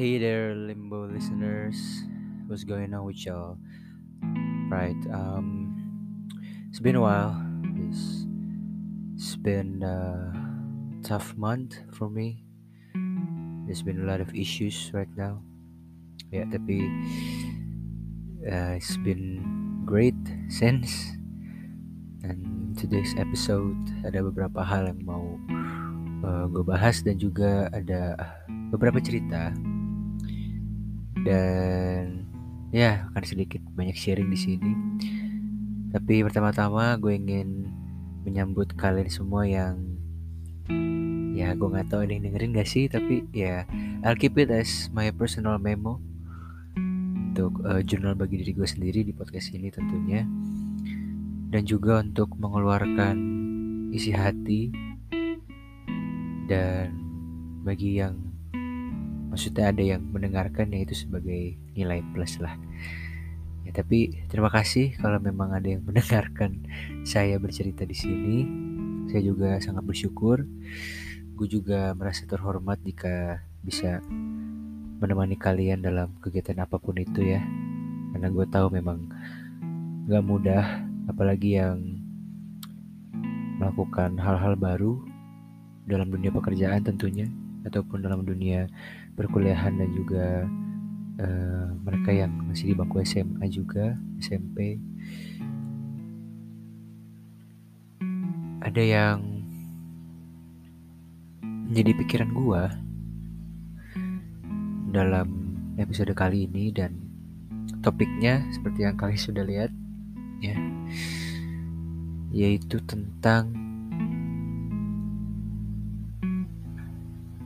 Hey there, Limbo listeners. What's going on with y'all? Right. Um, it's been a while. It's, it's been a tough month for me. There's been a lot of issues right now. Ya, tapi uh, it's been great since. And today's episode ada beberapa hal yang mau uh, gue bahas dan juga ada beberapa cerita dan ya akan sedikit banyak sharing di sini. Tapi pertama-tama gue ingin menyambut kalian semua yang ya gue nggak tahu ada yang dengerin gak sih tapi ya I'll keep it as my personal memo untuk uh, jurnal bagi diri gue sendiri di podcast ini tentunya dan juga untuk mengeluarkan isi hati dan bagi yang maksudnya ada yang mendengarkan ya itu sebagai nilai plus lah. Ya tapi terima kasih kalau memang ada yang mendengarkan saya bercerita di sini. Saya juga sangat bersyukur. Gue juga merasa terhormat jika bisa menemani kalian dalam kegiatan apa pun itu ya. Karena gue tahu memang gak mudah apalagi yang melakukan hal-hal baru dalam dunia pekerjaan tentunya ataupun dalam dunia perkuliahan dan juga uh, mereka yang masih di bangku SMA juga SMP ada yang menjadi pikiran gua dalam episode kali ini dan topiknya seperti yang kalian sudah lihat ya yaitu tentang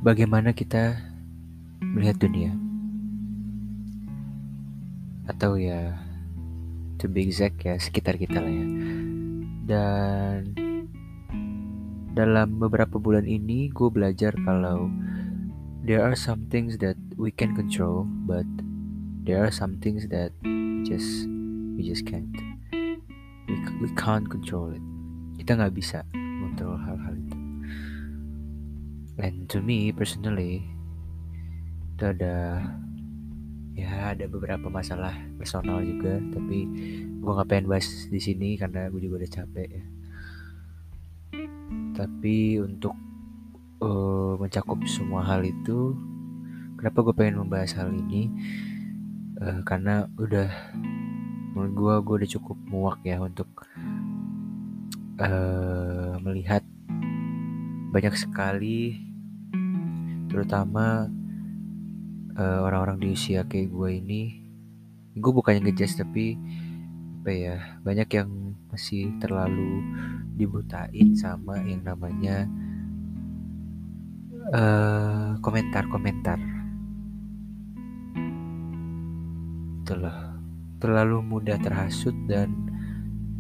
bagaimana kita melihat dunia. Atau ya to be exact ya sekitar kita lah ya. Dan dalam beberapa bulan ini gue belajar kalau there are some things that we can control but there are some things that just we just can't. We, we can't control it. Kita nggak bisa mengontrol hal-hal itu. And to me personally itu ada ya ada beberapa masalah personal juga tapi gue nggak pengen bahas di sini karena gue juga udah capek ya. Tapi untuk uh, mencakup semua hal itu kenapa gue pengen membahas hal ini? Uh, karena udah menurut gue gue udah cukup muak ya untuk uh, melihat banyak sekali terutama orang-orang uh, di usia kayak gue ini gue bukannya ngejudge tapi apa ya banyak yang masih terlalu dibutain sama yang namanya komentar-komentar. Uh, terlalu mudah terhasut dan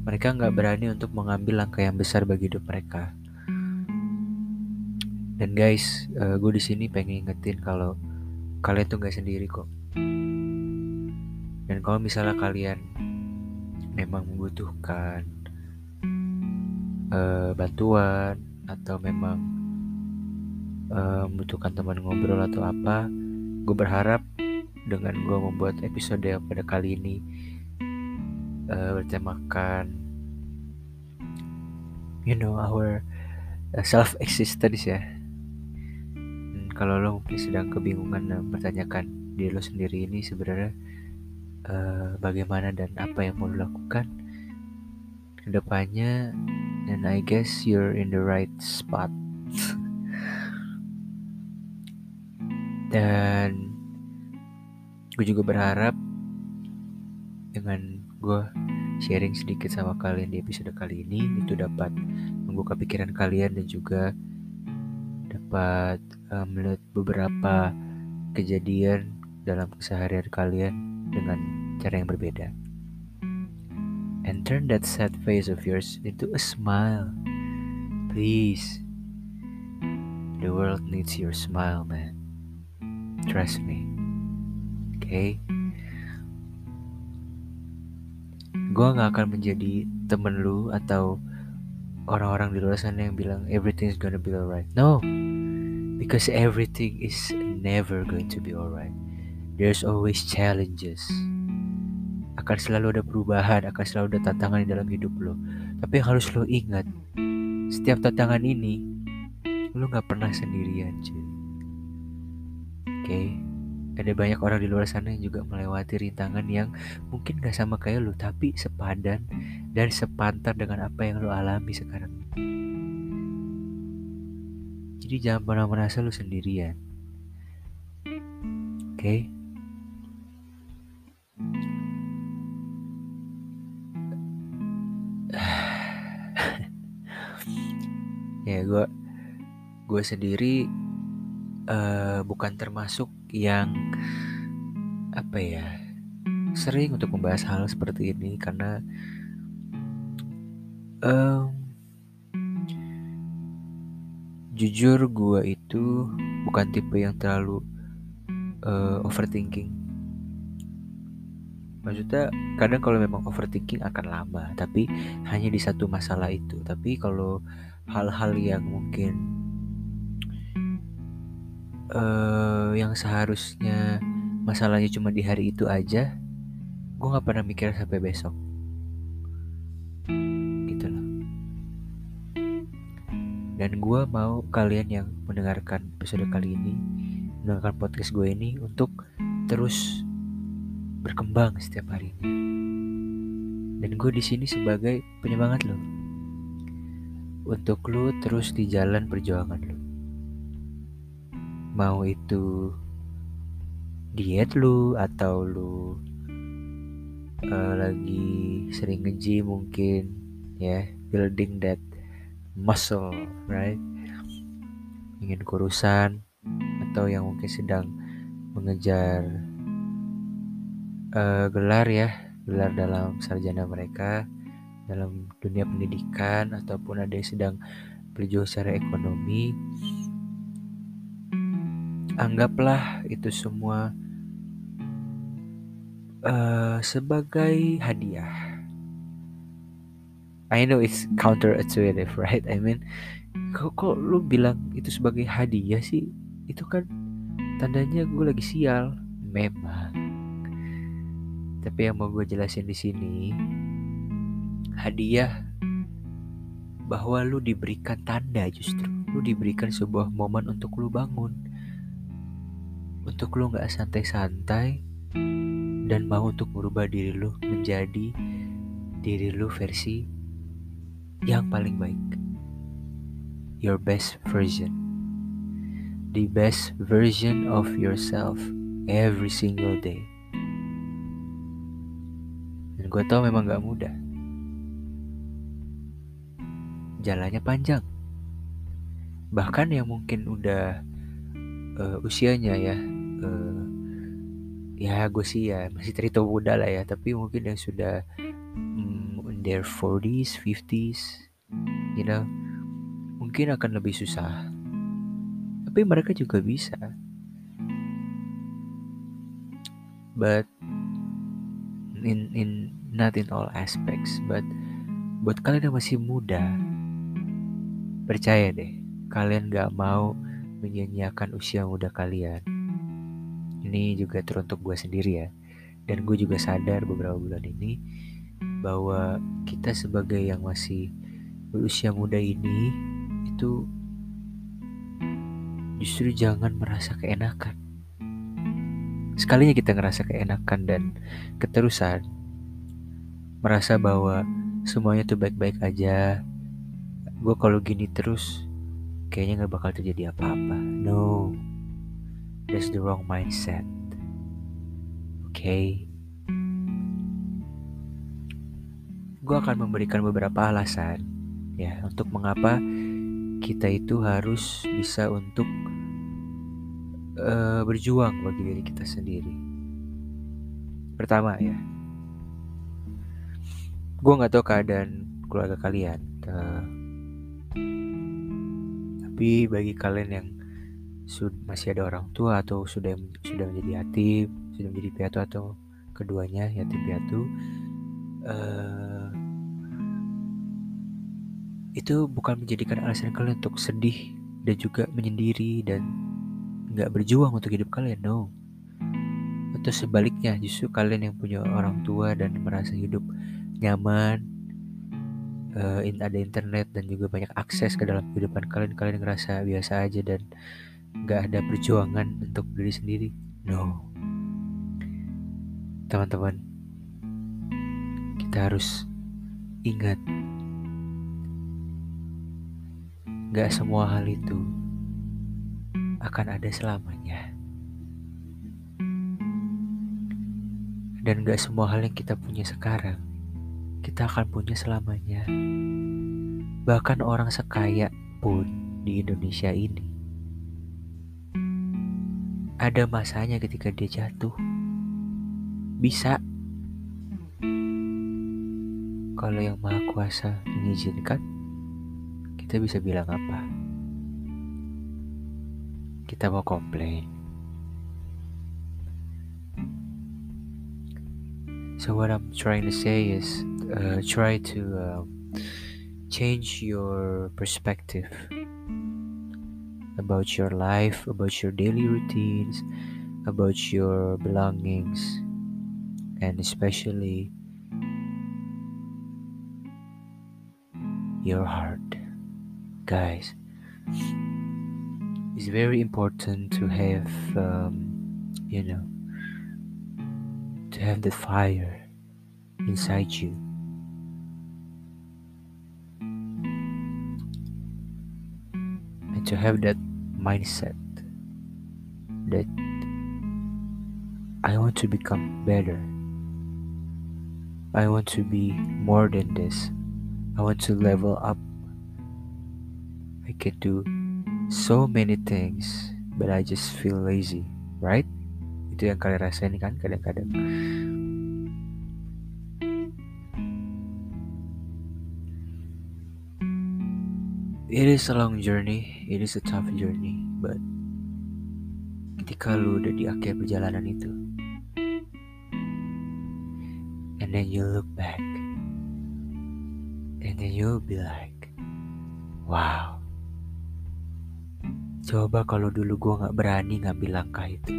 mereka nggak berani untuk mengambil langkah yang besar bagi hidup mereka. Dan guys uh, gue di sini pengen ingetin kalau kalian tuh nggak sendiri kok dan kalau misalnya kalian memang membutuhkan uh, bantuan atau memang uh, membutuhkan teman ngobrol atau apa, gue berharap dengan gue membuat episode pada kali ini uh, bertemakan, you know, our self existence ya. Kalau lo mungkin sedang kebingungan dan mempertanyakan diri lo sendiri ini sebenarnya uh, bagaimana dan apa yang mau dilakukan ke depannya dan I guess you're in the right spot. Dan gue juga berharap dengan gue sharing sedikit sama kalian di episode kali ini itu dapat membuka pikiran kalian dan juga dapat uh, melihat beberapa kejadian dalam keseharian kalian dengan cara yang berbeda. And turn that sad face of yours into a smile. Please. The world needs your smile, man. Trust me. Okay? Gue gak akan menjadi temen lu atau orang-orang di luar sana yang bilang everything is gonna be alright. No, because everything is never going to be alright. There's always challenges. Akan selalu ada perubahan, akan selalu ada tantangan di dalam hidup lo. Tapi yang harus lo ingat, setiap tantangan ini, lo gak pernah sendirian cuy. Oke, okay? ada banyak orang di luar sana yang juga melewati rintangan yang mungkin gak sama kayak lo, tapi sepadan dan sepantar dengan apa yang lo alami sekarang. Jadi jangan pernah merasa lu sendirian. Oke? Okay? ya gue gue sendiri uh, bukan termasuk yang apa ya sering untuk membahas hal seperti ini karena um, jujur gue itu bukan tipe yang terlalu uh, overthinking. Maksudnya kadang kalau memang overthinking akan lama tapi hanya di satu masalah itu. Tapi kalau hal-hal yang mungkin uh, yang seharusnya masalahnya cuma di hari itu aja gue nggak pernah mikir sampai besok Dan gue mau kalian yang mendengarkan episode kali ini, mendengarkan podcast gue ini untuk terus berkembang setiap harinya. Dan gue di sini sebagai penyemangat lo. Untuk lo terus di jalan perjuangan lo. Mau itu diet lu atau lu uh, lagi sering ngeji mungkin ya building that muscle, right? Ingin kurusan atau yang mungkin sedang mengejar uh, gelar ya, gelar dalam sarjana mereka dalam dunia pendidikan ataupun ada yang sedang berjuang secara ekonomi. Anggaplah itu semua uh, sebagai hadiah I know it's counterintuitive, right? I mean, kok, kok lu bilang itu sebagai hadiah sih? Itu kan tandanya gue lagi sial. Memang. Tapi yang mau gue jelasin di sini, hadiah bahwa lu diberikan tanda justru. Lu diberikan sebuah momen untuk lu bangun. Untuk lu gak santai-santai dan mau untuk merubah diri lu menjadi diri lu versi yang paling baik. Your best version. The best version of yourself every single day. Dan gue tau memang gak mudah. Jalannya panjang. Bahkan yang mungkin udah uh, usianya ya, uh, ya gue sih ya masih terhitung muda lah ya, tapi mungkin yang sudah their 40s, 50s, you know, mungkin akan lebih susah. Tapi mereka juga bisa. But in in not in all aspects, but buat kalian yang masih muda, percaya deh, kalian gak mau menyanyiakan usia muda kalian. Ini juga teruntuk gue sendiri ya. Dan gue juga sadar beberapa bulan ini bahwa kita sebagai yang masih berusia muda ini itu justru jangan merasa keenakan. Sekalinya kita ngerasa keenakan dan keterusan, merasa bahwa semuanya tuh baik-baik aja. Gue kalau gini terus, kayaknya gak bakal terjadi apa-apa. No, that's the wrong mindset. Oke. Okay? Gue akan memberikan beberapa alasan ya untuk mengapa kita itu harus bisa untuk uh, berjuang bagi diri kita sendiri. Pertama ya, gue nggak tahu keadaan keluarga kalian, uh, tapi bagi kalian yang masih ada orang tua atau sudah sudah menjadi yatim, sudah menjadi piatu atau keduanya yatim piatu, uh, itu bukan menjadikan alasan kalian untuk sedih dan juga menyendiri dan nggak berjuang untuk hidup kalian no atau sebaliknya justru kalian yang punya orang tua dan merasa hidup nyaman uh, ada internet dan juga banyak akses ke dalam kehidupan kalian kalian ngerasa biasa aja dan nggak ada perjuangan untuk diri sendiri. No. Teman-teman kita harus ingat Gak semua hal itu akan ada selamanya. Dan gak semua hal yang kita punya sekarang, kita akan punya selamanya. Bahkan orang sekaya pun di Indonesia ini, ada masanya ketika dia jatuh. Bisa. Kalau yang maha kuasa mengizinkan, kita bisa bilang apa? Kita mau komplain. So what I'm trying to say is uh, try to um, change your perspective about your life, about your daily routines, about your belongings, and especially your heart guys it's very important to have um, you know to have the fire inside you and to have that mindset that I want to become better. I want to be more than this. I want to level up I can do so many things, but I just feel lazy, right? Itu yang kalian rasain kan kadang-kadang. It is a long journey, it is a tough journey, but ketika lu udah di akhir perjalanan itu, and then you look back, and then you'll be like, wow, Coba kalau dulu gue gak berani ngambil langkah itu.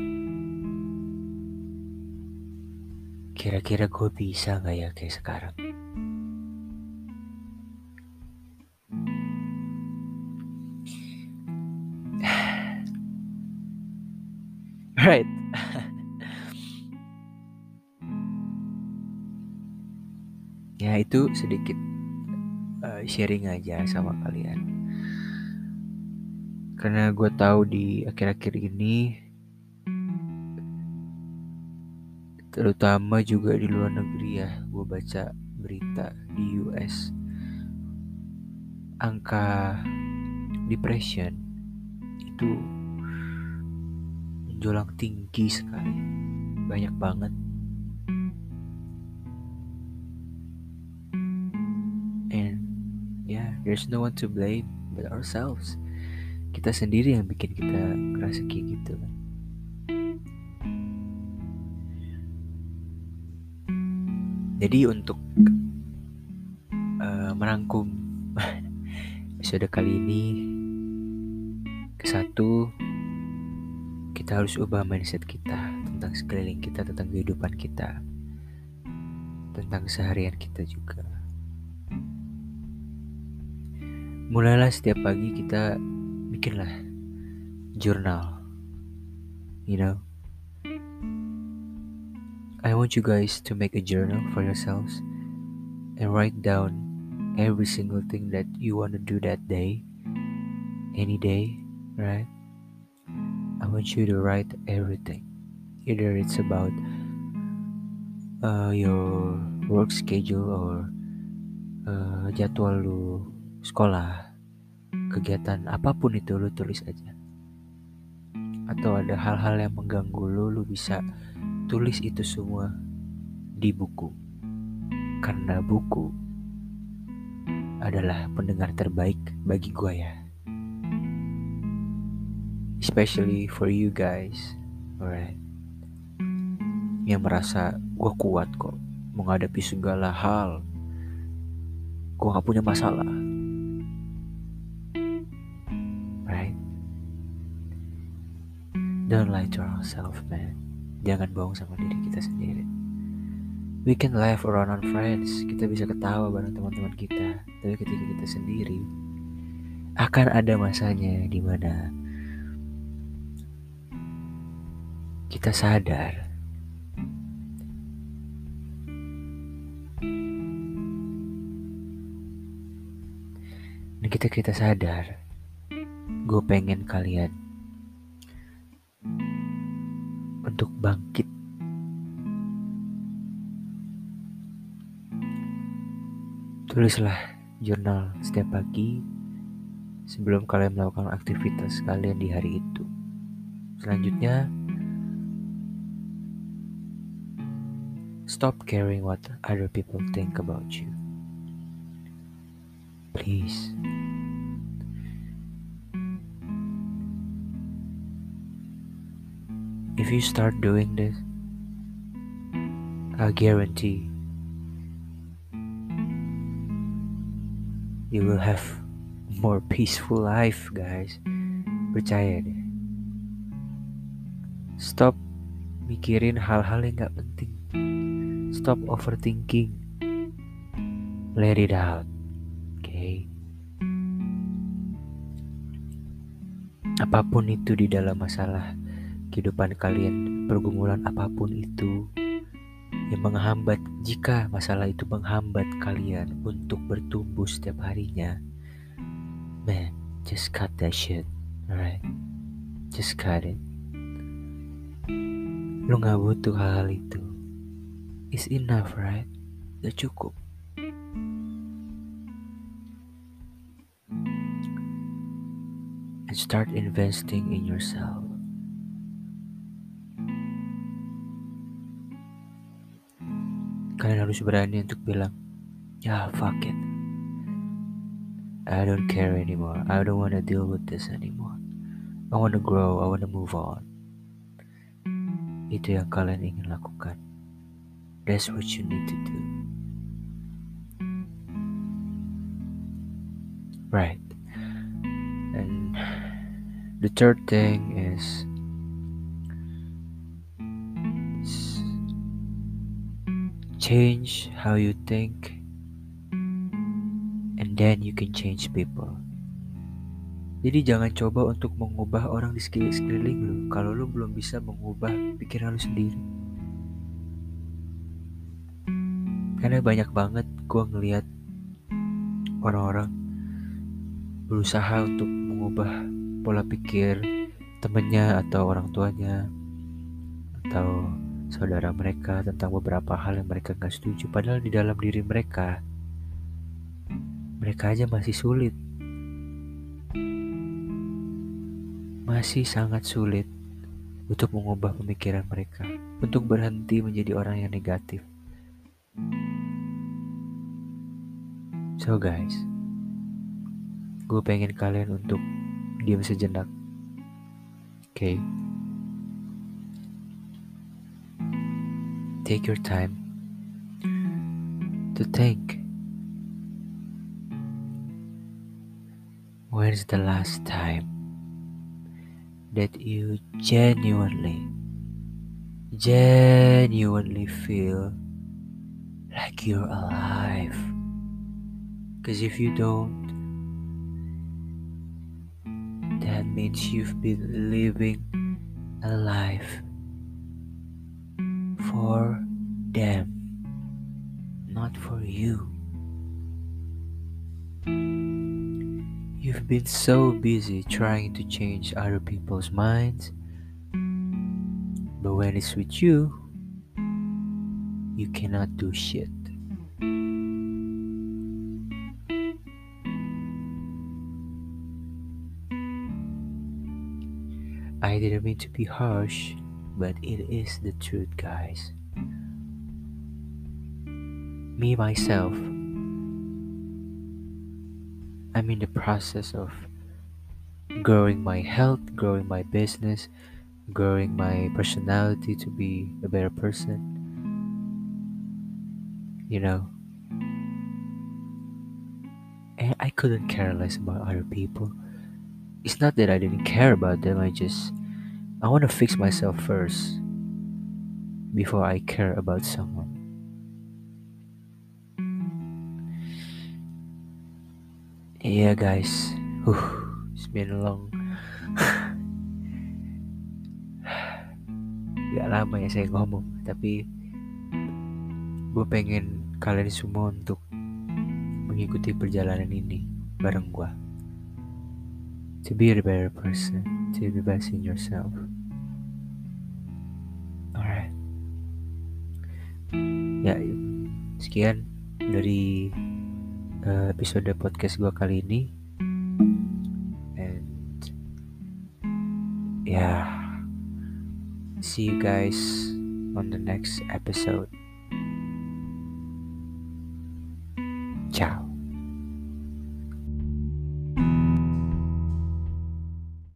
Kira-kira gue bisa gak ya kayak sekarang? right. ya itu sedikit uh, sharing aja sama kalian karena gue tahu di akhir-akhir ini terutama juga di luar negeri ya gue baca berita di US angka depression itu menjulang tinggi sekali banyak banget. And yeah there's no one to blame but ourselves kita sendiri yang bikin kita ngerasa kayak gitu kan? Jadi untuk uh, merangkum episode kali ini ke satu kita harus ubah mindset kita tentang sekeliling kita tentang kehidupan kita tentang seharian kita juga. Mulailah setiap pagi kita bikinlah jurnal you know? I want you guys to make a journal for yourselves and write down every single thing that you want to do that day any day right? I want you to write everything. Either it's about uh, your work schedule or uh, jadwal lu sekolah kegiatan apa pun itu lu tulis aja. Atau ada hal-hal yang mengganggu lu lu bisa tulis itu semua di buku. Karena buku adalah pendengar terbaik bagi gue ya. Especially for you guys alright. Yang merasa gue kuat kok menghadapi segala hal. Gue gak punya masalah Don't lie to ourselves, man. Jangan bohong sama diri kita sendiri. We can laugh around on friends. Kita bisa ketawa bareng teman-teman kita. Tapi ketika kita sendiri, akan ada masanya di mana kita sadar dan kita kita sadar gue pengen kalian untuk bangkit. Tulislah jurnal setiap pagi sebelum kalian melakukan aktivitas kalian di hari itu. Selanjutnya stop caring what other people think about you. Please If you start doing this, I guarantee you will have more peaceful life, guys. Percaya deh. Stop mikirin hal-hal yang gak penting. Stop overthinking. Let it out. Oke. Okay? Apa pun itu di dalam masalah kehidupan kalian, pergumulan apa pun itu yang menghambat, jika masalah itu menghambat kalian untuk bertumbuh setiap harinya, man, just cut that shit, alright? Just cut it. Lu gak butuh hal-hal itu. It's enough, right? Udah cukup. And start investing in yourself. Kalian harus berani untuk bilang, ya fuck it. I don't care anymore. I don't wanna deal with this anymore. I wanna grow. I wanna move on. Itu yang kalian ingin lakukan. That's what you need to do. Right. And the third thing is change how you think and then you can change people. Jadi jangan coba untuk mengubah orang di sekeliling lu kalau lu belum bisa mengubah pikiran lu sendiri. Karena banyak banget gue ngeliat orang-orang berusaha untuk mengubah pola pikir temennya atau orang tuanya atau saudara mereka tentang beberapa hal yang mereka gak setuju. Padahal di dalam diri mereka mereka aja masih sulit. Masih sangat sulit untuk mengubah pemikiran mereka untuk berhenti menjadi orang yang negatif. So guys gue pengen kalian untuk diam sejenak. Oke okay? Take your time to think. When's the last time that you genuinely genuinely feel like you're alive? Because if you don't that means you've been living a life for them, not for you. You've been so busy trying to change other people's minds, but when it's with you, you cannot do shit. I didn't mean to be harsh, but it is the truth, guys. Me, myself, I'm in the process of growing my health, growing my business, growing my personality to be a better person. You know, and I couldn't care less about other people. It's not that I didn't care about them, I just I want to fix myself first before I care about someone. Yeah, guys. Uh, it's been long. Gak lama ya saya ngomong, tapi gue pengen kalian semua untuk mengikuti perjalanan ini bareng gue. To be a better person, to be best in yourself. Alright. Ya, sekian dari uh, episode podcast gue kali ini. And yeah, see you guys on the next episode.